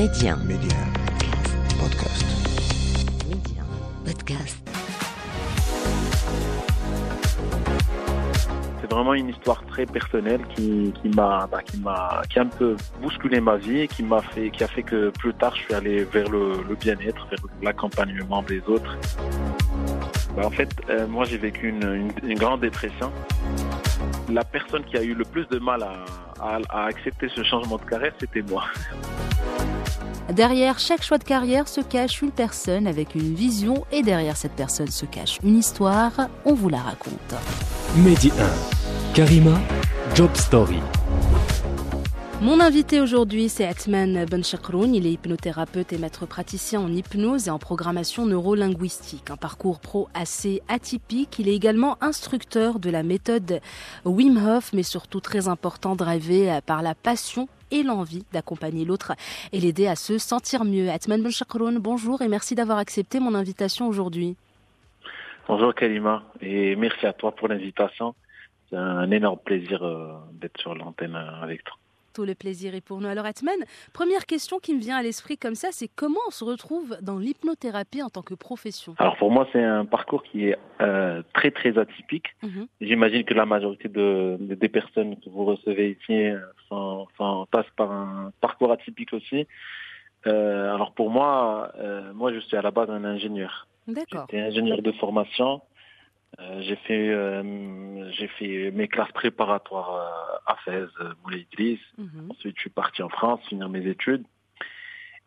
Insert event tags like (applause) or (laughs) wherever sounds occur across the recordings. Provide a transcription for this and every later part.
Média. Média. Podcast. Média. Podcast. C'est vraiment une histoire très personnelle qui, qui m'a, bah, qui m'a, qui a un peu bousculé ma vie et qui m'a fait, qui a fait que plus tard je suis allé vers le, le bien-être, vers l'accompagnement des autres. Bah, en fait, euh, moi j'ai vécu une, une, une grande dépression. La personne qui a eu le plus de mal à, à, à accepter ce changement de carrière, c'était moi. Derrière chaque choix de carrière se cache une personne avec une vision et derrière cette personne se cache une histoire. On vous la raconte. Mehdi 1. Karima, Job Story. Mon invité aujourd'hui, c'est Atman Benchakroun. Il est hypnothérapeute et maître praticien en hypnose et en programmation neurolinguistique. Un parcours pro assez atypique. Il est également instructeur de la méthode Wim Hof, mais surtout très important, drivé par la passion et l'envie d'accompagner l'autre et l'aider à se sentir mieux. Atman Benchakroun, bonjour et merci d'avoir accepté mon invitation aujourd'hui. Bonjour Kalima et merci à toi pour l'invitation. C'est un énorme plaisir euh, d'être sur l'antenne euh, avec toi. Tout le plaisir est pour nous. Alors Atman, première question qui me vient à l'esprit comme ça, c'est comment on se retrouve dans l'hypnothérapie en tant que profession? Alors pour moi, c'est un parcours qui est euh, très très atypique. Mhm. J'imagine que la majorité de, de- des personnes que vous recevez ici euh, passent par un parcours atypique aussi. Euh, alors pour moi, euh, moi je suis à la base un ingénieur. D'accord. J'étais ingénieur de formation. Euh, j'ai fait euh, j'ai fait mes classes préparatoires euh, à Fès, euh, Moulay Idriss. Mhm. Ensuite, je suis parti en France finir mes études.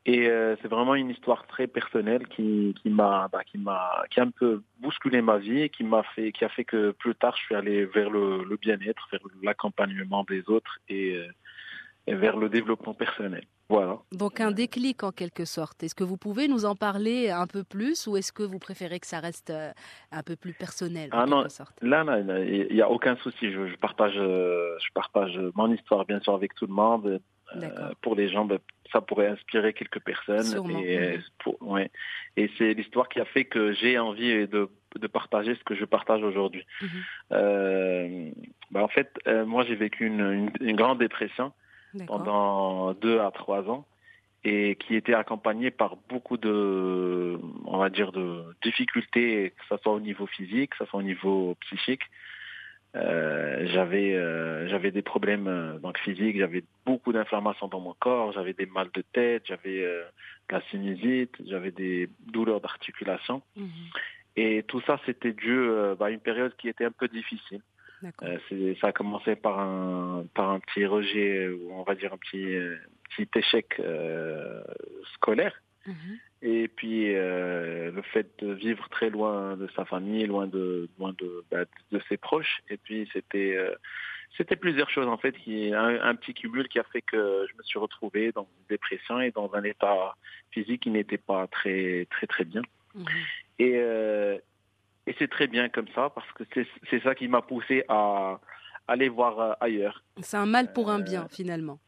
Et euh, c'est vraiment une histoire très personnelle qui, qui m'a bah, qui m'a qui a un peu bousculé ma vie et qui m'a fait qui a fait que plus tard je suis allé vers le, le bien-être, vers l'accompagnement des autres et, euh, et vers le développement personnel. Voilà. Donc un déclic en quelque sorte. Est-ce que vous pouvez nous en parler un peu plus ou est-ce que vous préférez que ça reste euh, un peu plus personnel en Ah non, sorte? Là, il n'y a aucun souci. Je, je partage euh, je partage mon histoire bien sûr avec tout le monde. Euh, pour les gens, ben, ça pourrait inspirer quelques personnes. Sûrement, Et, pour- ouais. et c'est l'histoire qui a fait que j'ai envie de, de partager ce que je partage aujourd'hui. Mhm. Euh, ben, en fait, euh, moi j'ai vécu une, une, une grande dépression. Pendant deux à trois ans et qui était accompagnée par beaucoup de, on va dire, de difficultés, que ce soit au niveau physique, que ce soit au niveau psychique. Euh, j'avais euh, j'avais des problèmes euh, donc physiques, j'avais beaucoup d'inflammations dans mon corps, j'avais des mal de tête, j'avais euh, de la sinusite, j'avais des douleurs d'articulation Mhm. et tout ça c'était dû euh, bah, à une période qui était un peu difficile. Euh, ça a commencé par un par un petit rejet ou on va dire un petit euh, petit échec euh, scolaire Mhm. et puis euh, le fait de vivre très loin de sa famille, loin de loin de bah, de ses proches et puis c'était c'était plusieurs choses en fait qui un, un petit cumul qui a fait que je me suis retrouvé dans une dépression et dans un état physique qui n'était pas très très très bien. Mhm. Et, euh, et c'est très bien comme ça parce que c'est ça qui m'a poussé à aller voir euh, ailleurs. C'est un mal pour un Euh, bien finalement.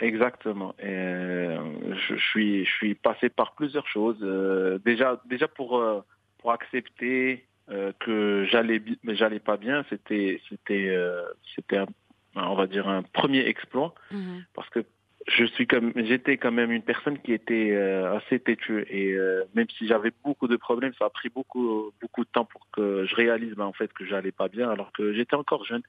Exactement. Et, euh, je, suis je suis passé par plusieurs choses. Déjà déjà pour pour accepter que j'allais pas bien, c'était c'était c'était un- on va dire un premier exploit Mhm. parce que je suis comme j'étais quand même une personne qui était euh, assez têtue et euh, même si j'avais beaucoup de problèmes ça a pris beaucoup beaucoup de temps pour que je réalise ben, en fait que j'allais pas bien alors que j'étais encore jeune.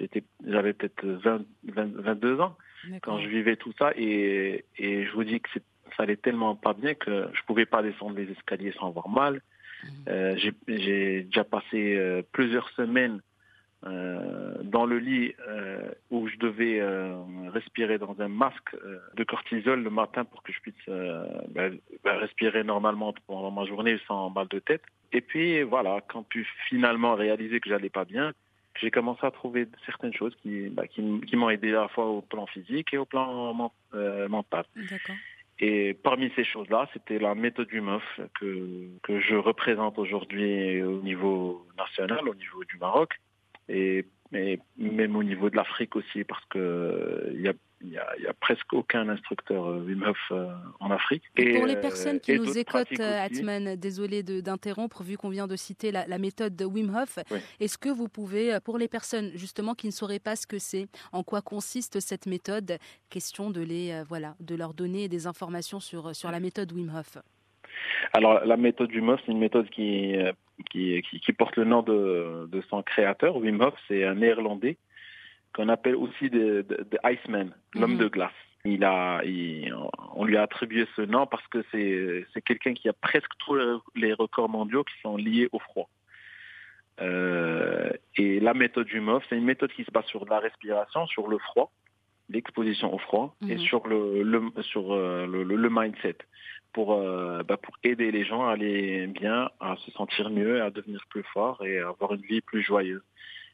J'étais j'avais peut-être 20, 20 22 ans quand je vivais tout ça et et je vous dis que c'est ça allait tellement pas bien que je pouvais pas descendre les escaliers sans avoir mal. Mhm. euh, j'ai j'ai déjà passé euh, plusieurs semaines euh, dans le lit euh, où je devais euh, respirer dans un masque euh, de cortisol le matin pour que je puisse euh, ben, ben, respirer normalement pendant ma journée sans mal de tête. Et puis voilà, quand j'ai finalement réalisé que j'allais pas bien, j'ai commencé à trouver certaines choses qui, ben, qui, m'ont aidé à la fois au plan physique et au plan men- euh, mental. Et parmi ces choses-là, c'était la méthode du MOF que, que je représente aujourd'hui au niveau national, au niveau du Maroc. Et même au niveau de l'Afrique aussi, parce que il y a il n'y a, presque aucun instructeur euh, Wim Hof euh, en Afrique. Et, pour les euh, personnes qui nous écoutent, Atman, désolé d'interrompre, vu qu'on vient de citer la, la, méthode de Wim Hof, est-ce que vous pouvez, pour les personnes justement qui ne sauraient pas ce que c'est, en quoi consiste cette méthode, question de, les, voilà, de leur donner des informations sur, sur la méthode Wim Hof alors la méthode Wim Hof, c'est une méthode qui, qui, qui, qui, porte le nom de, de son créateur. Wim Hof, c'est un néerlandais qu'on appelle aussi de, de, de Iceman, l'homme mhm. de glace. Il a, il, on lui a attribué ce nom parce que c'est, c'est quelqu'un qui a presque tous les records mondiaux qui sont liés au froid. Euh, et la méthode du MOF, c'est une méthode qui se base sur la respiration, sur le froid, l'exposition au froid et mhm. sur le, le sur euh, le, le, mindset pour euh, bah pour aider les gens à aller bien, à se sentir mieux, à devenir plus fort et à avoir une vie plus joyeuse.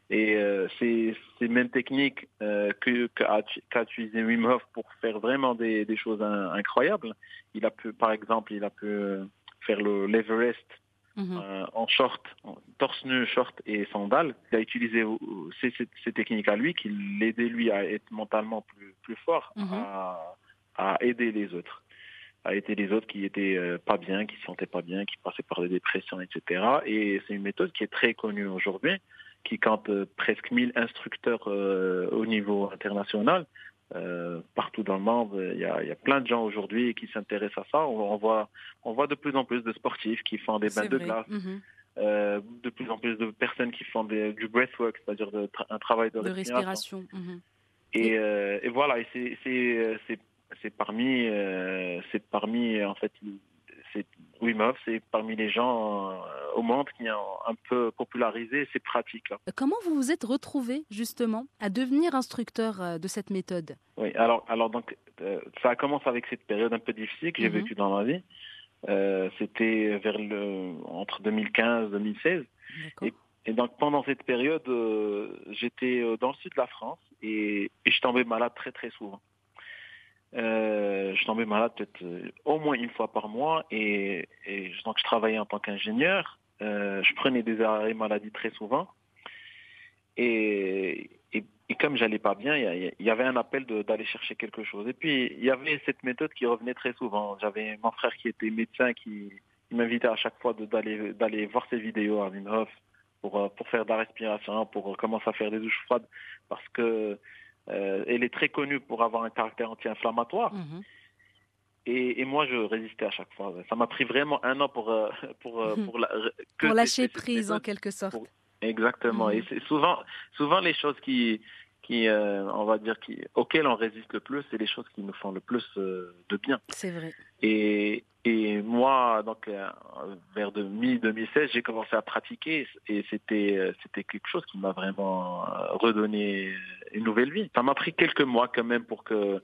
Et euh, c'est ces mêmes techniques euh, que qu'a utilisé Wim Hof pour faire vraiment des, des choses incroyables. Il a pu, par exemple, il a pu euh, faire le l'Everest mhm. euh, en short, en torse nu, short et sandales. Il a utilisé ces, ces, ces techniques à lui qui l'aidaient lui à être mentalement plus plus fort, mhm. à, à aider les autres à aider les autres qui étaient pas bien, qui se sentaient pas bien, qui passaient par des dépressions, etc. Et c'est une méthode qui est très connue aujourd'hui qui compte euh, presque 1000 instructeurs euh, au niveau international. Euh, partout dans le monde, il y a, il y a plein de gens aujourd'hui qui s'intéressent à ça. On, on, voit, on voit de plus en plus de sportifs qui font des bains de glace, euh, de plus en plus de personnes qui font des, du breathwork, c'est-à-dire un travail de, de respiration. Mm-hmm. Et, euh, et, voilà, et c'est c'est parmi c'est parmi en fait c'est Wim Hof, c'est parmi les gens euh, au monde qui ont un peu popularisé ces pratiques-là. Comment vous vous êtes retrouvé justement à devenir instructeur euh, de cette méthode? Oui, alors, alors donc euh, ça a commencé avec cette période un peu difficile que j'ai mhm. vécue dans ma vie. Euh, C'était vers le entre 2015 2016. Et, et, donc pendant cette période, euh, j'étais dans le sud de la France et, et je tombais malade très très souvent. Euh, je tombais malade peut-être euh, au moins une fois par mois et, et donc je travaillais en tant qu'ingénieur. Euh, je prenais des arrêts maladie très souvent et, et, comme j'allais pas bien, il y, avait un appel d'aller chercher quelque chose. Et puis il y avait cette méthode qui revenait très souvent. J'avais mon frère qui était médecin qui, m'invitait à chaque fois d'aller voir ses vidéos à Wim pour pour faire de la respiration, pour commencer à faire des douches froides parce que euh, elle est très connue pour avoir un caractère anti-inflammatoire. Mhm. Et, et, moi, je résistais à chaque fois. Ça m'a pris vraiment un an pour euh, pour euh, pour, la, pour lâcher prise en quelque sorte. Exactement. Et c'est souvent souvent les choses qui qui euh, on va dire qui auxquelles on résiste le plus, c'est les choses qui nous font le plus de bien. C'est vrai. Et et moi, donc euh, vers mi-2016, j'ai commencé à pratiquer et c'était euh, c'était quelque chose qui m'a vraiment euh, redonné une nouvelle vie. Ça m'a pris quelques mois quand même pour que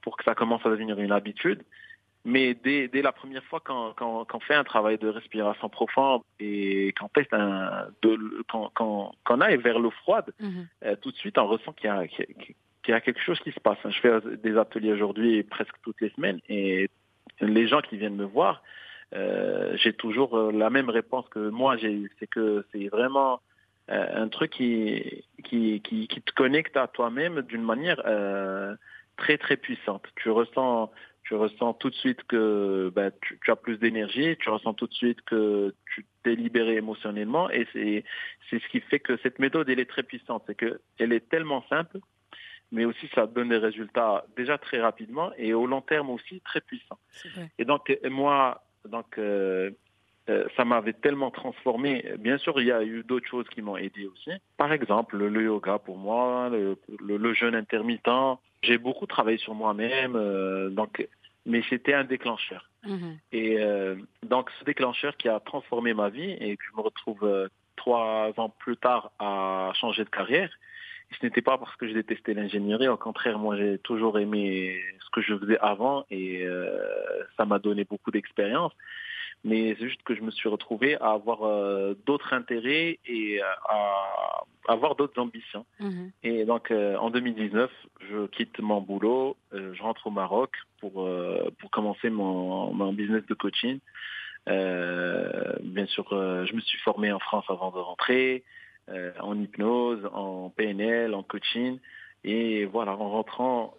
pour que ça commence à devenir une habitude. Mais dès, dès la première fois quand, quand, quand on fait un travail de respiration profonde et qu'on teste un, de, quand, quand, quand on aille vers l'eau froide, mm-hmm. tout de suite on ressent qu'il y a, qu'il y a quelque chose qui se passe. Je fais des ateliers aujourd'hui presque toutes les semaines et les gens qui viennent me voir, euh, j'ai toujours euh, la même réponse que moi j'ai c'est que c'est vraiment euh, un truc qui, qui, qui, qui te connecte à toi-même d'une manière euh, très très puissante. Tu ressens tu ressens tout de suite que ben, tu, tu as plus d'énergie, tu ressens tout de suite que tu t'es libéré émotionnellement et c'est c'est ce qui fait que cette méthode elle est très puissante, c'est que elle est tellement simple mais aussi ça donne des résultats déjà très rapidement et au long terme aussi très puissants. Et donc moi, donc euh, euh, ça m'avait tellement transformé. Bien sûr, il y a eu d'autres choses qui m'ont aidé aussi. Par exemple, le yoga pour moi, le, le, le jeûne intermittent. J'ai beaucoup travaillé sur moi-même, euh, donc mais c'était un déclencheur. Mmh. Et euh, donc ce déclencheur qui a transformé ma vie et que je me retrouve euh, trois ans plus tard à changer de carrière ce n'était pas parce que je détestais l'ingénierie. Au contraire, moi, j'ai toujours aimé ce que je faisais avant et euh, ça m'a donné beaucoup d'expérience. Mais c'est juste que je me suis retrouvé à avoir euh, d'autres intérêts et à avoir d'autres ambitions. Mmh. Et donc, euh, en 2019, je quitte mon boulot, euh, je rentre au Maroc pour euh, pour commencer mon, mon business de coaching. bien sûr, je me suis formé en France avant de rentrer. en hypnose, en PNL, en coaching. Et voilà, en rentrant,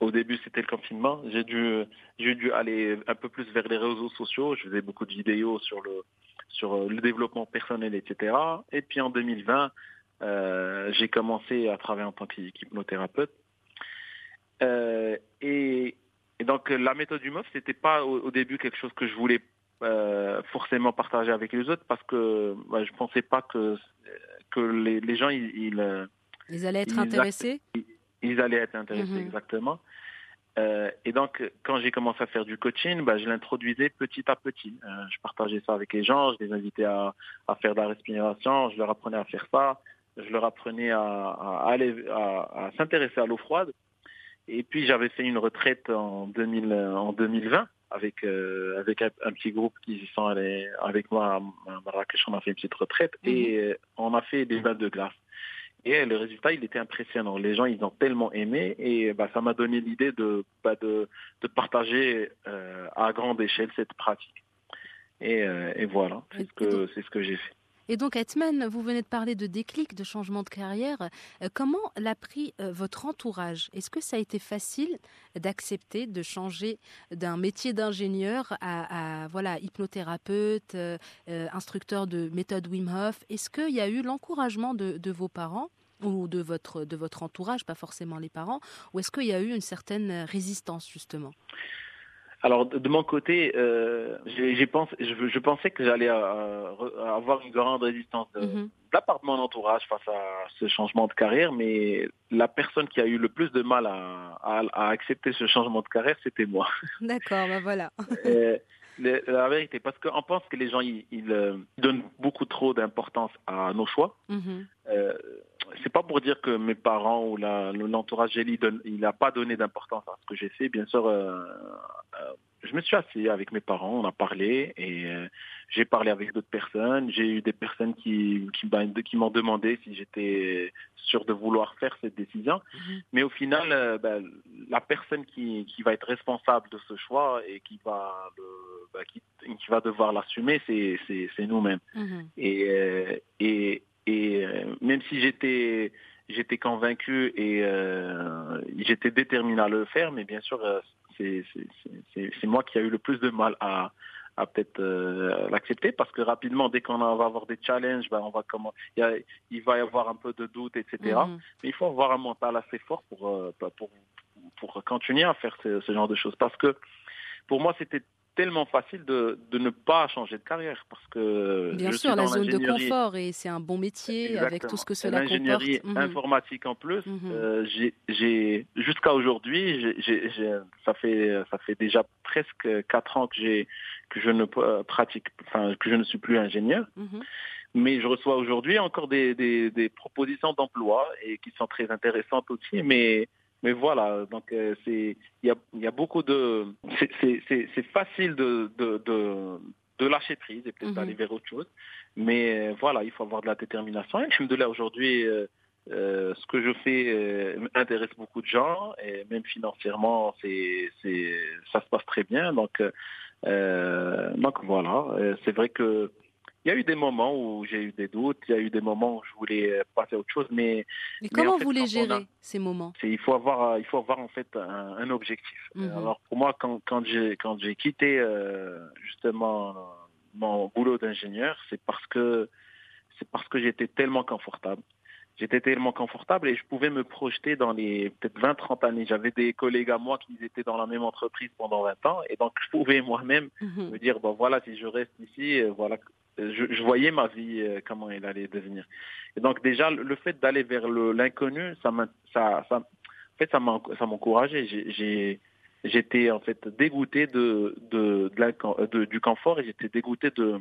au début c'était le confinement, j'ai dû, j'ai dû aller un peu plus vers les réseaux sociaux. Je faisais beaucoup de vidéos sur le, sur le développement personnel, etc. Et puis en 2020, j'ai commencé à travailler en tant qu'hypnothérapeute. et et donc la méthode du MOF, c'était pas au, début quelque chose que je voulais euh, forcément partager avec les autres parce que bah, je pensais pas que que les, les gens ils ils, euh, allaient être intéressés. Ils, allaient être intéressés mhm. exactement. Euh, et donc quand j'ai commencé à faire du coaching, bah, je l'introduisais petit à petit. Euh, je partageais ça avec les gens, je les invitais à, à faire de la respiration, je leur apprenais à faire ça, je leur apprenais à, à aller à, à s'intéresser à l'eau froide. Et puis j'avais fait une retraite en, 2000, en 2020 avec euh, avec un, petit groupe qui sont allés avec moi à Marrakech. On a fait une petite retraite et mhm. euh, on a fait des bains de glace. Et le résultat, il était impressionnant. Les gens, ils ont tellement aimé et bah, ça m'a donné l'idée de, bah, de, de partager euh, à grande échelle cette pratique. Et, et voilà, c'est ce que c'est ce que j'ai fait. Et donc, Hetman, vous venez de parler de déclic, de changement de carrière. Euh, comment l'a pris euh, votre entourage? Est-ce que ça a été facile d'accepter de changer d'un métier d'ingénieur à, voilà hypnothérapeute, euh, instructeur de méthode Wim Hof? Est-ce qu'il y a eu l'encouragement de, de vos parents ou de votre, de votre entourage, pas forcément les parents, ou est-ce qu'il y a eu une certaine résistance justement? Alors de, mon côté, euh, j'ai pensé, je, je, pensais que j'allais euh, avoir une grande résistance de, mm-hmm. de, la part de mon entourage face à ce changement de carrière, mais la personne qui a eu le plus de mal à, à, à accepter ce changement de carrière, c'était moi. (laughs) D'accord, ben voilà. Euh, la vérité, parce qu'on pense que les gens ils, ils donnent beaucoup trop d'importance à nos choix. Euh, c'est pas pour dire que mes parents ou l'entourage Gély il n'a pas donné d'importance à ce que j'ai fait. Bien sûr, euh, euh, je me suis assis avec mes parents, on a parlé et euh, j'ai parlé avec d'autres personnes. J'ai eu des personnes qui, qui, qui m'ont demandé si j'étais sûr de vouloir faire cette décision. Mm-hmm. Mais au final, ben, la personne qui, qui va être responsable de ce choix et qui va, le, ben, qui, qui, va devoir l'assumer, c'est nous-mêmes. Mm-hmm. Et, et, et euh, même si j'étais j'étais convaincu et euh, j'étais déterminé à le faire, mais bien sûr, euh, c'est moi qui a eu le plus de mal à, à peut-être l'accepter parce que rapidement, dès qu'on va avoir des challenges, ben on va comment, il, il, va y avoir un peu de doute, etc. Mm-hmm. Mais il faut avoir un mental assez fort pour pour pour continuer à faire ce, ce genre de choses parce que pour moi, c'était tellement facile de, de, ne pas changer de carrière parce que bien sûr la zone de confort et c'est un bon métier avec tout ce que cela comporte. L'ingénierie mhm. informatique en plus, mhm. euh, j'ai jusqu'à aujourd'hui, ça fait ça fait déjà presque quatre ans que j'ai que je ne pratique, enfin que je ne suis plus ingénieur. Mhm. Mais je reçois aujourd'hui encore des, des, des propositions d'emploi et qui sont très intéressantes aussi. Mais mais voilà, donc euh, c'est il y a, y a beaucoup de c'est facile de, de, de, de lâcher prise et peut-être mhm. d'aller vers autre chose. Mais euh, voilà, il faut avoir de la détermination. Et de là aujourd'hui, euh, euh, ce que je fais euh, intéresse beaucoup de gens et même financièrement, c'est c'est ça se passe très bien. Donc euh, donc voilà, c'est vrai que il y a eu des moments où j'ai eu des doutes, il y a eu des moments où je voulais passer à autre chose, mais. Mais comment vous les gérez ces moments? Il faut avoir, il faut avoir en fait un, un objectif. Mhm. Alors pour moi, quand, quand j'ai quand j'ai quitté euh, justement mon boulot d'ingénieur, c'est parce que c'est parce que j'étais tellement confortable. J'étais tellement confortable et je pouvais me projeter dans les peut-être 20, 30 années. J'avais des collègues à moi qui étaient dans la même entreprise pendant 20 ans et donc je pouvais moi-même mhm. me dire, bon voilà, si je reste ici, euh, voilà je, je, voyais ma vie euh, comment elle allait devenir. Et donc déjà le fait d'aller vers l'inconnu, ça ça, ça, en fait ça m'encourageait. J'étais en fait dégoûté de, de, de, de du confort et j'étais dégoûté de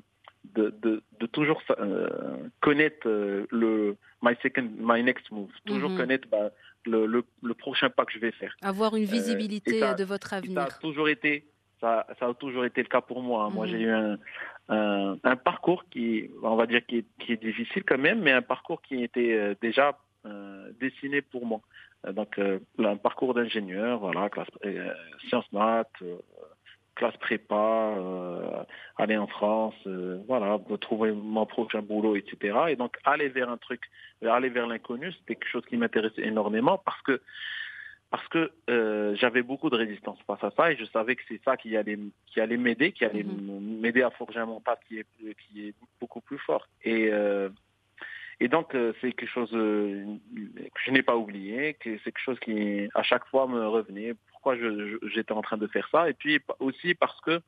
de, toujours euh, connaître euh, le my second my next move, toujours mm -hmm. connaître bah, le, le, le, prochain pas que je vais faire. Avoir une visibilité ça, de votre avenir. Ça a toujours été ça, ça a toujours été le cas pour moi. -hmm. Moi j'ai eu un, un, un, parcours qui, on va dire, qui est, qui est, difficile quand même, mais un parcours qui était euh, déjà euh, dessiné pour moi. Euh, donc, euh, un parcours d'ingénieur, voilà, classe, sciences maths, classe prépa, aller en France, voilà, trouver mon prochain boulot, etc. Et donc aller vers un truc, aller vers l'inconnu, c'était quelque chose qui m'intéressait énormément parce que parce que euh, j'avais beaucoup de résistance face à ça et je savais que c'est ça qui allait qui allait m'aider, qui allait mhm. m'aider à forger un mental qui est qui est beaucoup plus fort. Et euh, et donc euh, c'est quelque chose que je n'ai pas oublié, que c'est quelque chose qui à chaque fois me revenait. Pourquoi j'étais en train de faire ça? Et puis aussi parce que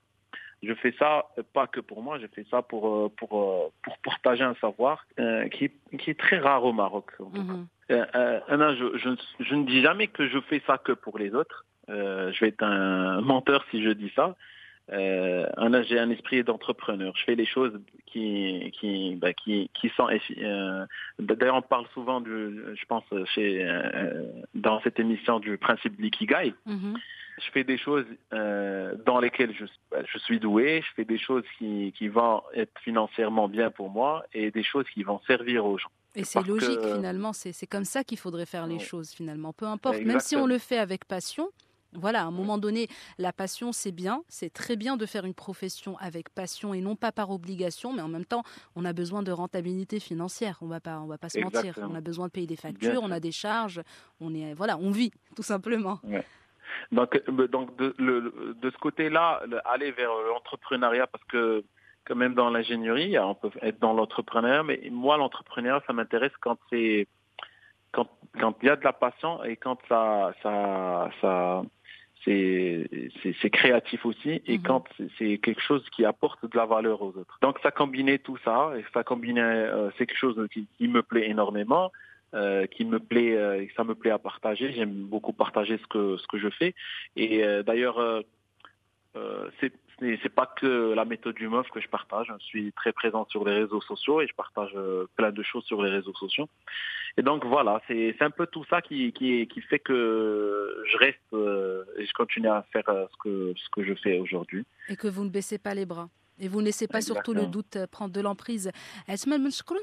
je fais ça pas que pour moi, je fais ça pour pour pour partager un savoir qui qui est très rare au Maroc. En tout cas. Mhm. Euh, euh je, je, je, ne dis jamais que je fais ça que pour les autres. Euh, je vais être un menteur si je dis ça. Euh, j'ai un esprit d'entrepreneur. Je fais les choses qui qui bah, qui, qui sont. Euh, D'ailleurs, on parle souvent du, je pense, chez euh, dans cette émission du principe de l'ikigai. Mm-hmm. Je fais des choses euh, dans lesquelles je, je suis doué. Je fais des choses qui qui vont être financièrement bien pour moi et des choses qui vont servir aux gens. Et c'est logique finalement, c'est comme ça qu'il faudrait faire les choses finalement. Peu importe, même si on le fait avec passion, voilà, à un moment donné, la passion, c'est bien, c'est très bien de faire une profession avec passion et non pas par obligation, mais en même temps, on a besoin de rentabilité financière. On va pas, on va pas se mentir. On a besoin de payer des factures, on a des charges, on est, voilà, on vit tout simplement. Donc, euh, donc de, de ce côté-là, aller vers l'entrepreneuriat, parce que quand même dans l'ingénierie, on peut être dans l'entrepreneuriat, mais moi, l'entrepreneuriat, ça m'intéresse quand c'est quand quand il y a de la passion et quand ça ça ça c'est c'est créatif aussi et mhm. quand c'est quelque chose qui apporte de la valeur aux autres. Donc ça combinait tout ça et ça combinait euh, c'est quelque chose qui, qui, me plaît énormément. Euh, qui me plaît, euh, ça me plaît à partager. J'aime beaucoup partager ce que ce que je fais. Et euh, d'ailleurs, euh, c'est c'est pas que la méthode du MOF que je partage. Je suis très présent sur les réseaux sociaux et je partage euh, plein de choses sur les réseaux sociaux. Et donc voilà, c'est un peu tout ça qui, qui, qui fait que je reste euh, et je continue à faire euh, ce que, ce que je fais aujourd'hui. Et que vous ne baissez pas les bras. Et vous ne laissez pas surtout le doute prendre de l'emprise.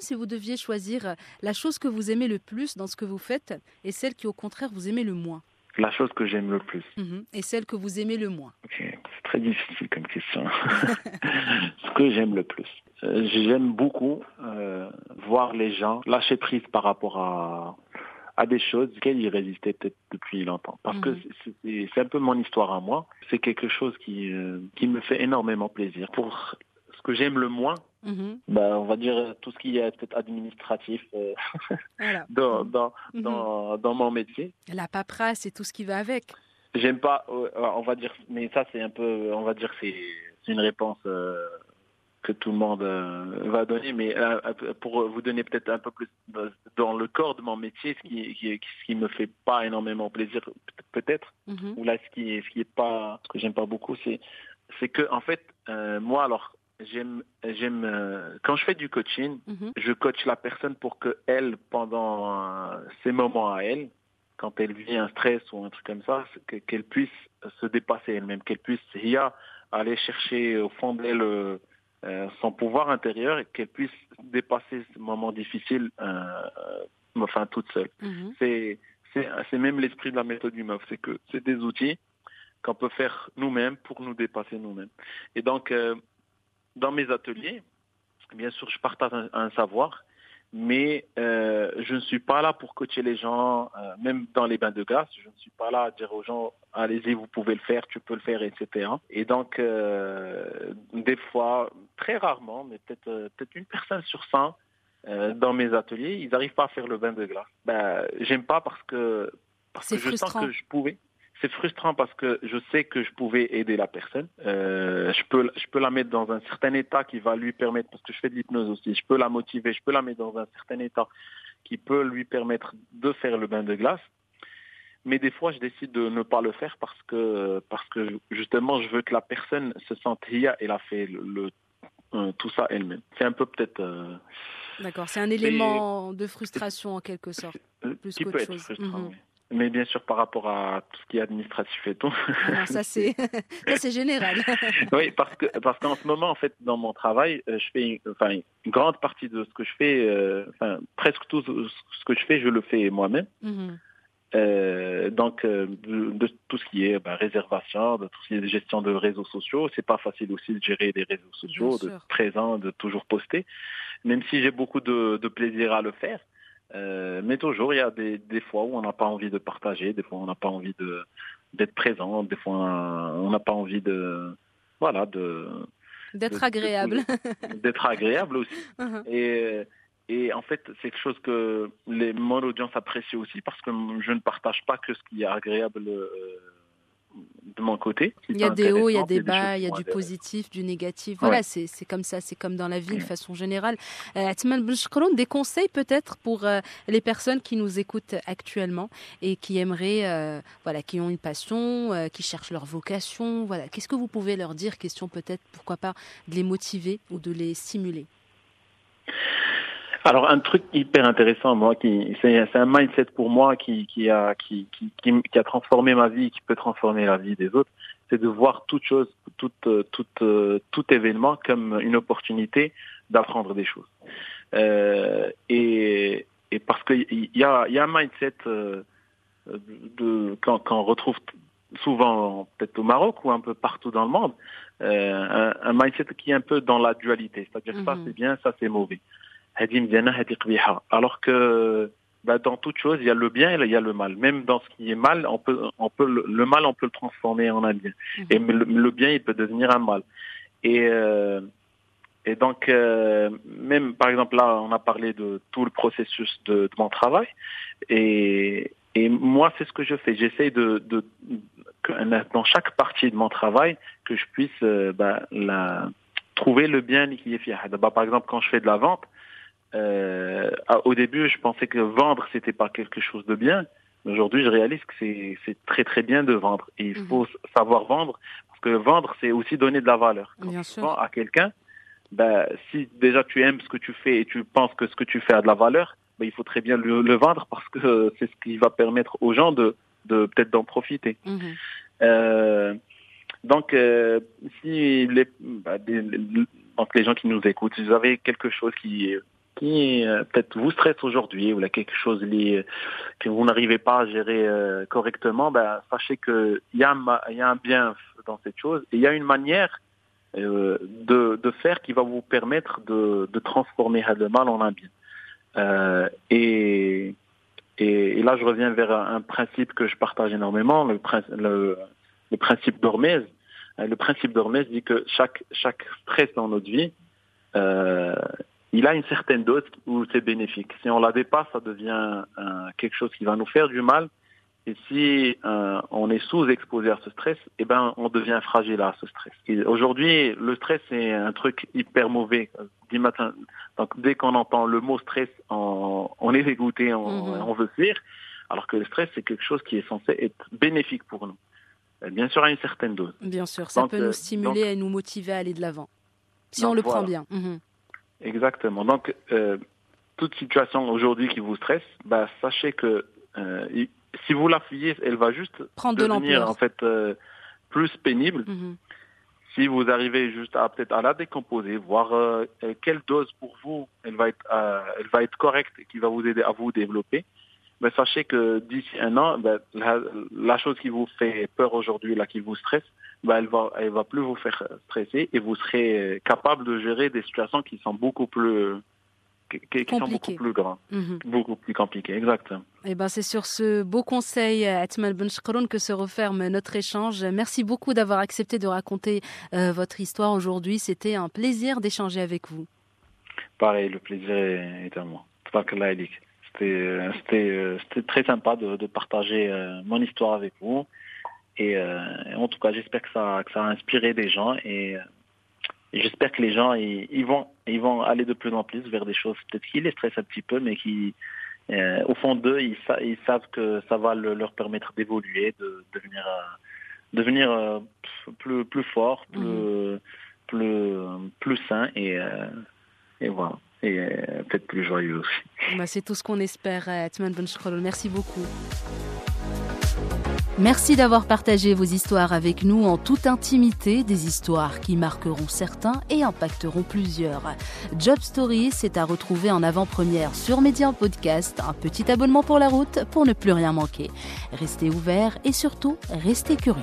si vous deviez choisir la chose que vous aimez le plus dans ce que vous faites et celle qui au contraire vous aimez le moins la chose que j'aime le plus. Mhm. Et celle que vous aimez le moins. C'est très difficile comme question. (laughs) (laughs) Ce que j'aime le plus. Euh, j'aime beaucoup euh, voir les gens lâcher prise par rapport à, à des choses auxquelles ils résistaient peut-être depuis longtemps. Parce que mhm. c'est un peu mon histoire à moi. C'est quelque chose qui, euh, qui me fait énormément plaisir. Pour ce que j'aime le moins. Ben, on va dire tout ce qui est peut-être administratif euh, (laughs) dans, dans, mhm. dans, dans, mon métier. La paperasse et tout ce qui va avec. J'aime pas, euh, on va dire, mais ça c'est un peu, on va dire c'est une réponse euh, que tout le monde va donner, mais pour vous donner peut-être un peu plus dans le corps de mon métier, ce qui, qui, ce qui me fait pas énormément plaisir peut-être, mhm. ou là ce qui, ce qui est pas, ce que j'aime pas beaucoup, c'est c'est que en fait moi alors J'aime, j'aime euh, quand je fais du coaching, mhm. je coach la personne pour que elle, pendant euh, ces moments à elle, quand elle vit un stress ou un truc comme ça, qu'elle puisse se dépasser elle-même, qu'elle puisse a, aller chercher au fond d'elle euh, son pouvoir intérieur et qu'elle puisse dépasser ce moment difficile, enfin toute seule. Mhm. C'est, c'est, c'est même l'esprit de la méthode du MOF, c'est que c'est des outils qu'on peut faire nous-mêmes pour nous dépasser nous-mêmes. Et donc dans mes ateliers, bien sûr, je partage un, savoir, mais euh, je ne suis pas là pour coacher les gens, euh, même dans les bains de glace. Je ne suis pas là à dire aux gens, allez-y, vous pouvez le faire, tu peux le faire, etc. Et donc, euh, des fois, très rarement, mais peut-être peut-être une personne sur 100 dans mes ateliers, ils n'arrivent pas à faire le bain de glace. Ben, j'aime pas parce que parce que je sens que je pouvais c'est frustrant parce que je sais que je pouvais aider la personne. Euh, je peux, je peux la mettre dans un certain état qui va lui permettre, parce que je fais de l'hypnose aussi, je peux la motiver, je peux la mettre dans un certain état qui peut lui permettre de faire le bain de glace. Mais des fois, je décide de ne pas le faire parce que, parce que justement, je veux que la personne se sente et elle a fait le, euh, tout ça elle-même. C'est un peu peut-être. Euh, D'accord, c'est un élément de frustration en quelque sorte, plus qu'autre chose. Frustrant, mhm. Mais bien sûr, par rapport à tout ce qui est administratif et tout. Ah, ça, c'est, (laughs) (laughs) c'est général. (laughs) oui, parce que, parce qu'en ce moment, en fait, dans mon travail, euh, je fais, enfin, une grande partie de ce que je fais, euh, enfin, presque tout ce que je fais, je le fais moi-même. Mhm. Euh, donc, euh, de, tout ce qui est bah, réservation, de tout ce qui est gestion de réseaux sociaux, c'est pas facile aussi de gérer des réseaux sociaux, de présent, de toujours poster. Même si j'ai beaucoup de, de, plaisir à le faire, euh, mais toujours il y a des, des fois où on n'a pas envie de partager, des fois on n'a pas envie de d'être présent, des fois on n'a pas envie de voilà de d'être agréable, d'être agréable aussi. (laughs) Uh-huh. Et et en fait, c'est quelque chose que les, mon audience apprécie aussi parce que je ne partage pas que ce qui est agréable euh, de mon côté. Il y a des hauts, il y a des bas, il y a du positif, du négatif. Voilà, c'est comme ça, c'est comme dans la vie de façon générale. Euh, des conseils peut-être pour euh, les personnes qui nous écoutent actuellement et qui aimeraient, voilà, qui ont une passion, qui cherchent leur vocation. Voilà, qu'est-ce que vous pouvez leur dire? Question peut-être, pourquoi pas, de les motiver ou de les stimuler? Alors un truc hyper intéressant, moi, qui c'est un mindset pour moi qui, qui a qui, qui, qui, a transformé ma vie, qui peut transformer la vie des autres, c'est de voir toute chose, toute, toute, tout événement comme une opportunité d'apprendre des choses. Euh, et, et parce qu'il y a, y a un mindset euh, de quand, quand on retrouve souvent peut-être au Maroc ou un peu partout dans le monde, euh, un, un, mindset qui est un peu dans la dualité, c'est-à-dire ça mhm. c'est bien, ça c'est mauvais. Alors que bah, dans toute chose, il y a le bien et il y a le mal. Même dans ce qui est mal, on peut, on peut le, mal, on peut le transformer en un bien. Mhm. Et le, bien, il peut devenir un mal. Et euh, et donc euh, même par exemple là, on a parlé de tout le processus de, mon travail. Et et moi, c'est ce que je fais. J'essaie de, de, dans chaque partie de mon travail que je puisse euh, bah, la, trouver le bien qui est fier. Bah, par exemple, quand je fais de la vente, euh, au début, je pensais que vendre, c'était pas quelque chose de bien. Aujourd'hui, je réalise que c'est très très bien de vendre. Et il faut mhm. savoir vendre, parce que vendre, c'est aussi donner de la valeur. Quand bien tu sûr. vends à quelqu'un, ben, si déjà tu aimes ce que tu fais et tu penses que ce que tu fais a de la valeur, ben, il faut très bien le, vendre parce que c'est ce qui va permettre aux gens de, de peut-être d'en profiter. Mhm. Euh, donc, euh, si les, bah, donc les gens qui nous écoutent, si vous avez quelque chose qui qui euh, peut-être vous stresse aujourd'hui ou là quelque chose lié, que vous n'arrivez pas à gérer euh, correctement, ben, sachez qu'il y, a un, y a un bien dans cette chose et il y a une manière euh, de, de faire qui va vous permettre de, de transformer le mal en un bien. Euh, et, et, là, je reviens vers un, principe que je partage énormément, le, le, le principe d'Hormèse. Le principe d'Hormèse dit que chaque, chaque stress dans notre vie, euh, il a une certaine dose où c'est bénéfique. Si on la dépasse, ça devient euh, quelque chose qui va nous faire du mal. Et si euh, on est sous-exposé à ce stress, eh ben, on devient fragile à ce stress. Aujourd'hui, le stress c'est un truc hyper mauvais. Donc, dès qu'on entend le mot stress, on, on est dégoûté, on, mhm. on, veut fuir. Alors que le stress, c'est quelque chose qui est censé être bénéfique pour nous. Euh, bien sûr, à une certaine dose. Bien sûr, ça peut nous stimuler et nous motiver à aller de l'avant. Si on le prend bien. Mhm. Exactement. Donc, euh, toute situation aujourd'hui qui vous stresse, bah, sachez que euh, si vous la fuyez, elle va juste Prendre devenir en fait euh, plus pénible. Mhm. Si vous arrivez juste à peut-être à la décomposer, voir euh, quelle dose pour vous elle va être, euh, elle va être correcte et qui va vous aider à vous développer. Mais sachez que d'ici un an, ben, la, la, chose qui vous fait peur aujourd'hui, là, qui vous stresse, ben, elle va, elle va plus vous faire stresser et vous serez capable de gérer des situations qui sont beaucoup plus, qui, qui sont beaucoup plus grands, mhm. beaucoup plus compliqués. Et eh ben c'est sur ce beau conseil, Atmal Benchkroun, que se referme notre échange. Merci beaucoup d'avoir accepté de raconter euh, votre histoire aujourd'hui. C'était un plaisir d'échanger avec vous. Pareil, le plaisir est à moi. Euh, euh, c'était très sympa de, partager euh, mon histoire avec vous. Et en tout cas, j'espère que ça, que ça a inspiré des gens et, j'espère que les gens ils, vont ils vont aller de plus en plus vers des choses peut-être qui les stressent un petit peu, mais qui au fond d'eux ils, ils, savent que ça va leur permettre d'évoluer, de, devenir devenir plus plus fort, plus mmh. plus plus sain et et voilà et euh, peut-être plus joyeux aussi. Bah, c'est tout ce qu'on espère, Atman Merci beaucoup. Merci d'avoir partagé vos histoires avec nous en toute intimité, des histoires qui marqueront certains et impacteront plusieurs. Job Story, c'est à retrouver en avant-première sur Média Podcast, un petit abonnement pour la route pour ne plus rien manquer. Restez ouverts et surtout, restez curieux.